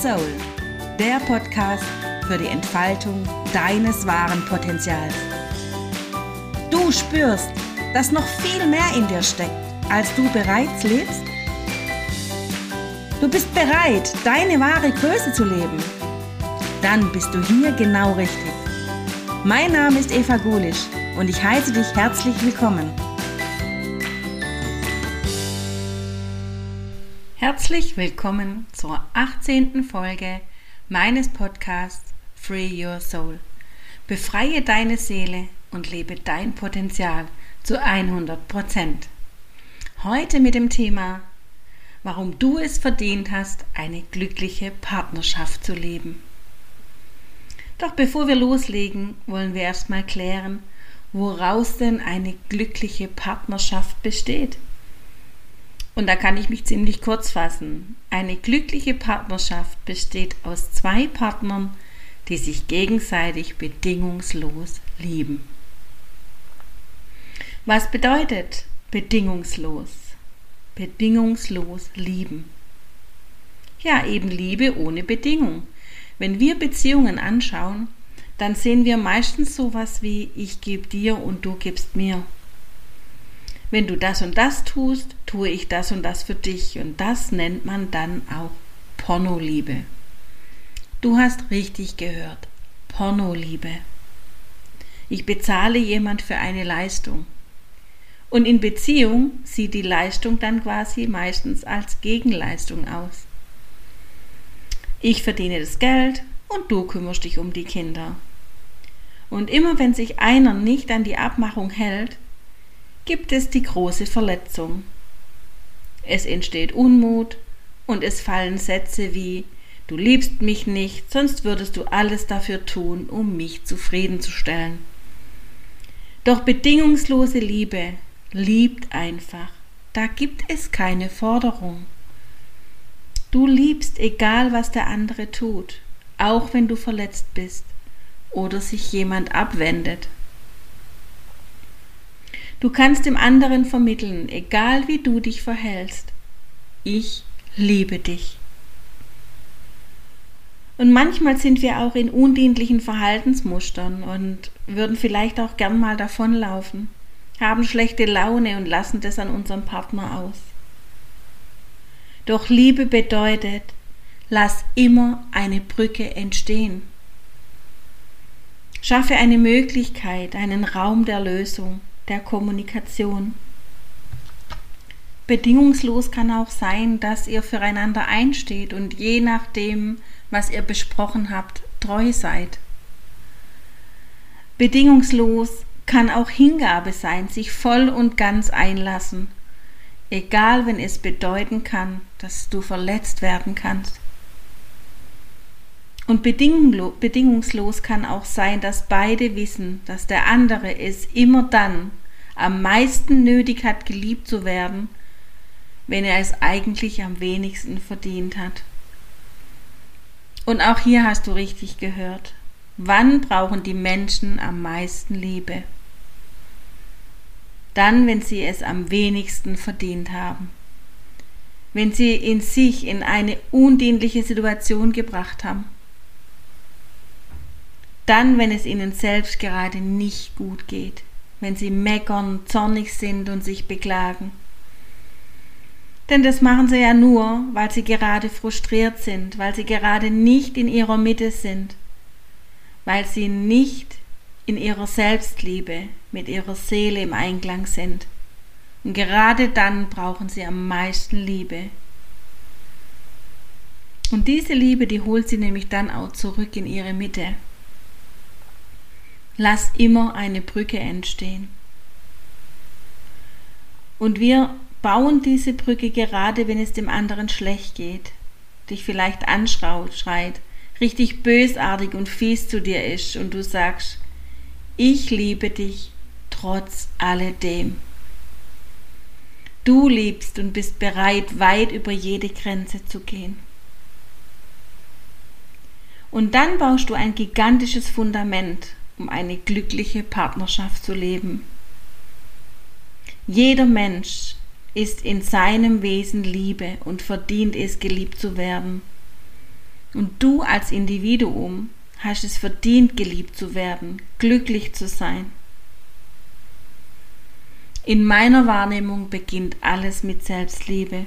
Soul, der Podcast für die Entfaltung deines wahren Potenzials. Du spürst, dass noch viel mehr in dir steckt, als du bereits lebst? Du bist bereit, deine wahre Größe zu leben? Dann bist du hier genau richtig. Mein Name ist Eva Gulisch und ich heiße dich herzlich willkommen. Herzlich willkommen zur 18. Folge meines Podcasts Free Your Soul. Befreie deine Seele und lebe dein Potenzial zu 100 Prozent. Heute mit dem Thema, warum du es verdient hast, eine glückliche Partnerschaft zu leben. Doch bevor wir loslegen, wollen wir erstmal klären, woraus denn eine glückliche Partnerschaft besteht. Und da kann ich mich ziemlich kurz fassen. Eine glückliche Partnerschaft besteht aus zwei Partnern, die sich gegenseitig bedingungslos lieben. Was bedeutet bedingungslos? Bedingungslos lieben. Ja, eben Liebe ohne Bedingung. Wenn wir Beziehungen anschauen, dann sehen wir meistens sowas wie ich gebe dir und du gibst mir wenn du das und das tust, tue ich das und das für dich. Und das nennt man dann auch Pornoliebe. Du hast richtig gehört. Pornoliebe. Ich bezahle jemand für eine Leistung. Und in Beziehung sieht die Leistung dann quasi meistens als Gegenleistung aus. Ich verdiene das Geld und du kümmerst dich um die Kinder. Und immer wenn sich einer nicht an die Abmachung hält, gibt es die große Verletzung. Es entsteht Unmut und es fallen Sätze wie Du liebst mich nicht, sonst würdest du alles dafür tun, um mich zufriedenzustellen. Doch bedingungslose Liebe liebt einfach. Da gibt es keine Forderung. Du liebst, egal was der andere tut, auch wenn du verletzt bist oder sich jemand abwendet. Du kannst dem anderen vermitteln, egal wie du dich verhältst. Ich liebe dich. Und manchmal sind wir auch in undienlichen Verhaltensmustern und würden vielleicht auch gern mal davonlaufen, haben schlechte Laune und lassen das an unserem Partner aus. Doch Liebe bedeutet, lass immer eine Brücke entstehen. Schaffe eine Möglichkeit, einen Raum der Lösung der Kommunikation. Bedingungslos kann auch sein, dass ihr füreinander einsteht und je nachdem, was ihr besprochen habt, treu seid. Bedingungslos kann auch Hingabe sein, sich voll und ganz einlassen, egal wenn es bedeuten kann, dass du verletzt werden kannst. Und bedingungslos kann auch sein, dass beide wissen, dass der andere es immer dann am meisten nötig hat, geliebt zu werden, wenn er es eigentlich am wenigsten verdient hat. Und auch hier hast du richtig gehört. Wann brauchen die Menschen am meisten Liebe? Dann, wenn sie es am wenigsten verdient haben. Wenn sie in sich in eine undienliche Situation gebracht haben. Dann, wenn es ihnen selbst gerade nicht gut geht wenn sie meckern, zornig sind und sich beklagen. Denn das machen sie ja nur, weil sie gerade frustriert sind, weil sie gerade nicht in ihrer Mitte sind, weil sie nicht in ihrer Selbstliebe mit ihrer Seele im Einklang sind. Und gerade dann brauchen sie am meisten Liebe. Und diese Liebe, die holt sie nämlich dann auch zurück in ihre Mitte. Lass immer eine Brücke entstehen. Und wir bauen diese Brücke gerade, wenn es dem anderen schlecht geht, dich vielleicht anschraut, schreit, richtig bösartig und fies zu dir ist und du sagst, ich liebe dich trotz alledem. Du liebst und bist bereit, weit über jede Grenze zu gehen. Und dann baust du ein gigantisches Fundament um eine glückliche Partnerschaft zu leben. Jeder Mensch ist in seinem Wesen Liebe und verdient es, geliebt zu werden. Und du als Individuum hast es verdient, geliebt zu werden, glücklich zu sein. In meiner Wahrnehmung beginnt alles mit Selbstliebe.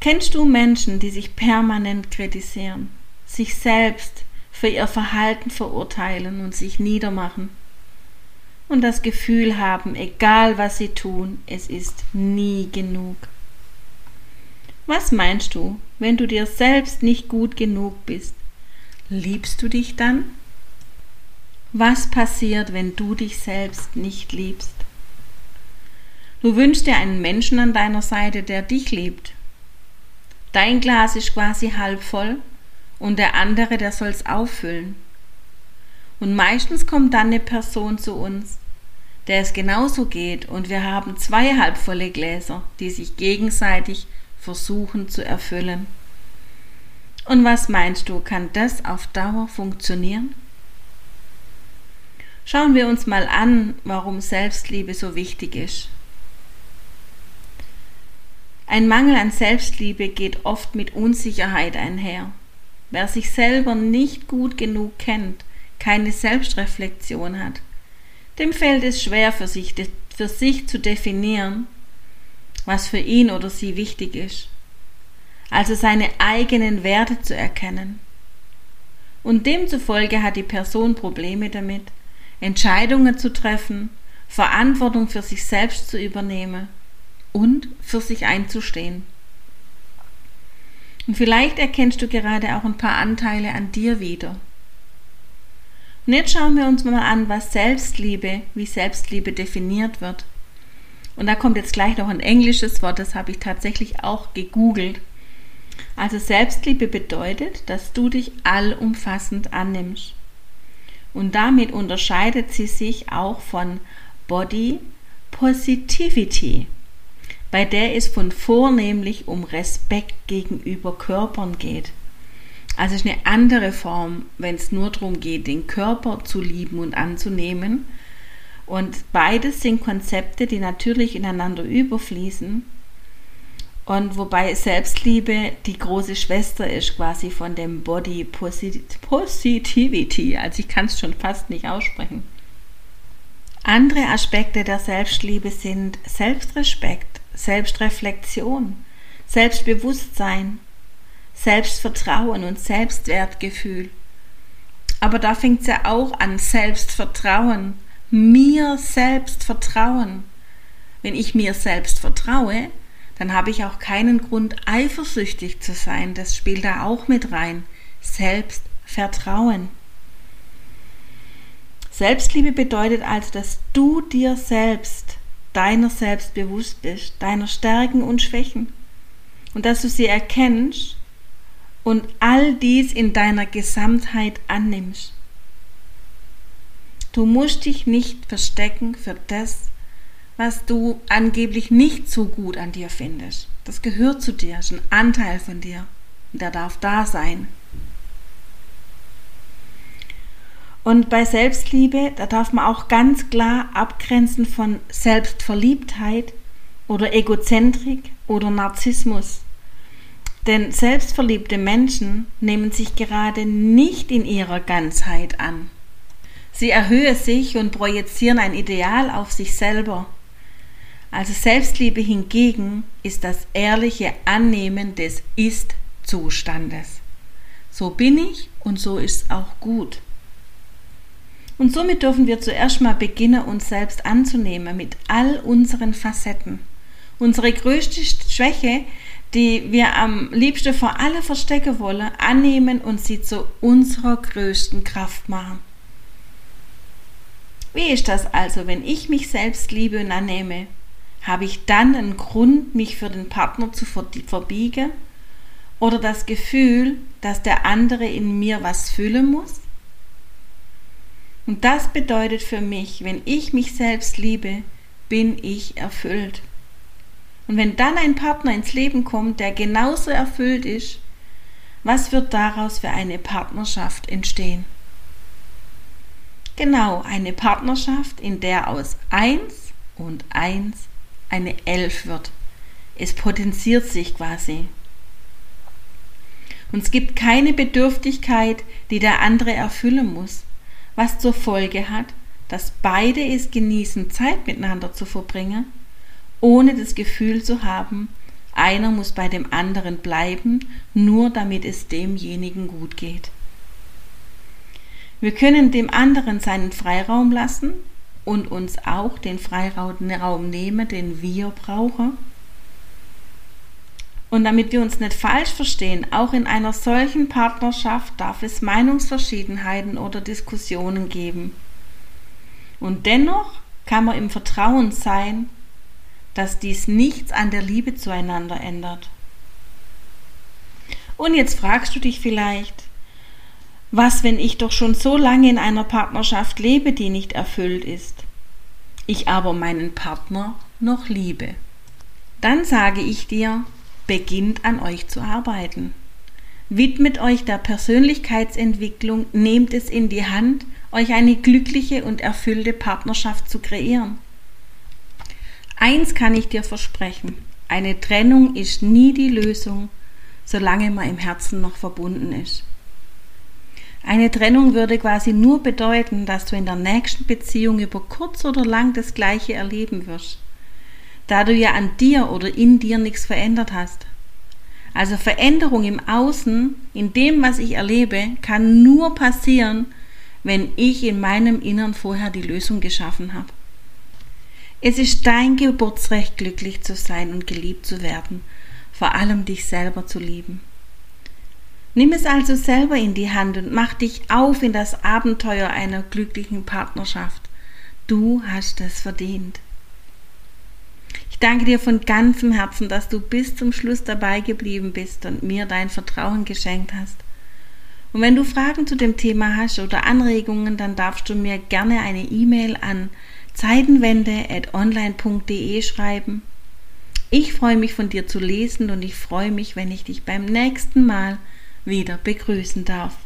Kennst du Menschen, die sich permanent kritisieren, sich selbst für ihr Verhalten verurteilen und sich niedermachen und das Gefühl haben, egal was sie tun, es ist nie genug? Was meinst du, wenn du dir selbst nicht gut genug bist? Liebst du dich dann? Was passiert, wenn du dich selbst nicht liebst? Du wünschst dir einen Menschen an deiner Seite, der dich liebt. Dein Glas ist quasi halb voll und der andere, der soll es auffüllen. Und meistens kommt dann eine Person zu uns, der es genauso geht und wir haben zwei halbvolle Gläser, die sich gegenseitig versuchen zu erfüllen. Und was meinst du, kann das auf Dauer funktionieren? Schauen wir uns mal an, warum Selbstliebe so wichtig ist. Ein Mangel an Selbstliebe geht oft mit Unsicherheit einher. Wer sich selber nicht gut genug kennt, keine Selbstreflexion hat, dem fällt es schwer für sich, für sich zu definieren, was für ihn oder sie wichtig ist. Also seine eigenen Werte zu erkennen. Und demzufolge hat die Person Probleme damit, Entscheidungen zu treffen, Verantwortung für sich selbst zu übernehmen und für sich einzustehen. Und vielleicht erkennst du gerade auch ein paar Anteile an dir wieder. Und jetzt schauen wir uns mal an, was Selbstliebe, wie Selbstliebe definiert wird. Und da kommt jetzt gleich noch ein englisches Wort, das habe ich tatsächlich auch gegoogelt. Also Selbstliebe bedeutet, dass du dich allumfassend annimmst. Und damit unterscheidet sie sich auch von Body Positivity, bei der es von vornehmlich um Respekt gegenüber Körpern geht. Also ist eine andere Form, wenn es nur darum geht, den Körper zu lieben und anzunehmen. Und beides sind Konzepte, die natürlich ineinander überfließen und wobei Selbstliebe die große Schwester ist quasi von dem Body Positivity. Also ich kann es schon fast nicht aussprechen. Andere Aspekte der Selbstliebe sind Selbstrespekt, Selbstreflexion, Selbstbewusstsein, Selbstvertrauen und Selbstwertgefühl. Aber da fängt es ja auch an, Selbstvertrauen, mir selbst vertrauen. Wenn ich mir selbst vertraue, dann habe ich auch keinen Grund, eifersüchtig zu sein. Das spielt da auch mit rein. Selbstvertrauen. Selbstliebe bedeutet also, dass du dir selbst, deiner selbst bewusst bist, deiner Stärken und Schwächen und dass du sie erkennst und all dies in deiner Gesamtheit annimmst. Du musst dich nicht verstecken für das, was du angeblich nicht so gut an dir findest. Das gehört zu dir, ist ein Anteil von dir. Und der darf da sein. Und bei Selbstliebe, da darf man auch ganz klar abgrenzen von Selbstverliebtheit oder Egozentrik oder Narzissmus. Denn selbstverliebte Menschen nehmen sich gerade nicht in ihrer Ganzheit an. Sie erhöhen sich und projizieren ein Ideal auf sich selber also Selbstliebe hingegen ist das ehrliche Annehmen des Ist-Zustandes. So bin ich und so ist auch gut. Und somit dürfen wir zuerst mal beginnen, uns selbst anzunehmen mit all unseren Facetten. Unsere größte Schwäche, die wir am liebsten vor alle verstecken wollen, annehmen und sie zu unserer größten Kraft machen. Wie ist das also, wenn ich mich selbst liebe und annehme? Habe ich dann einen Grund, mich für den Partner zu verbiegen? Oder das Gefühl, dass der andere in mir was füllen muss? Und das bedeutet für mich, wenn ich mich selbst liebe, bin ich erfüllt. Und wenn dann ein Partner ins Leben kommt, der genauso erfüllt ist, was wird daraus für eine Partnerschaft entstehen? Genau, eine Partnerschaft, in der aus eins und eins eine Elf wird. Es potenziert sich quasi. Und es gibt keine Bedürftigkeit, die der andere erfüllen muss, was zur Folge hat, dass beide es genießen, Zeit miteinander zu verbringen, ohne das Gefühl zu haben, einer muss bei dem anderen bleiben, nur damit es demjenigen gut geht. Wir können dem anderen seinen Freiraum lassen und uns auch den Freiraum nehmen, den wir brauchen. Und damit wir uns nicht falsch verstehen, auch in einer solchen Partnerschaft darf es Meinungsverschiedenheiten oder Diskussionen geben. Und dennoch kann man im Vertrauen sein, dass dies nichts an der Liebe zueinander ändert. Und jetzt fragst du dich vielleicht, was, wenn ich doch schon so lange in einer Partnerschaft lebe, die nicht erfüllt ist, ich aber meinen Partner noch liebe? Dann sage ich dir, beginnt an euch zu arbeiten. Widmet euch der Persönlichkeitsentwicklung, nehmt es in die Hand, euch eine glückliche und erfüllte Partnerschaft zu kreieren. Eins kann ich dir versprechen, eine Trennung ist nie die Lösung, solange man im Herzen noch verbunden ist. Eine Trennung würde quasi nur bedeuten, dass du in der nächsten Beziehung über kurz oder lang das Gleiche erleben wirst, da du ja an dir oder in dir nichts verändert hast. Also Veränderung im Außen, in dem, was ich erlebe, kann nur passieren, wenn ich in meinem Innern vorher die Lösung geschaffen habe. Es ist dein Geburtsrecht, glücklich zu sein und geliebt zu werden, vor allem dich selber zu lieben. Nimm es also selber in die Hand und mach dich auf in das Abenteuer einer glücklichen Partnerschaft. Du hast es verdient. Ich danke dir von ganzem Herzen, dass du bis zum Schluss dabei geblieben bist und mir dein Vertrauen geschenkt hast. Und wenn du Fragen zu dem Thema hast oder Anregungen, dann darfst du mir gerne eine E-Mail an zeitenwende.online.de schreiben. Ich freue mich von dir zu lesen und ich freue mich, wenn ich dich beim nächsten Mal wieder begrüßen darf.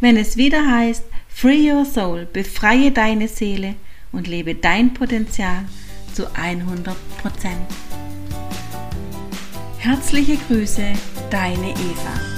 Wenn es wieder heißt, Free Your Soul, befreie deine Seele und lebe dein Potenzial zu 100 Prozent. Herzliche Grüße, deine Eva.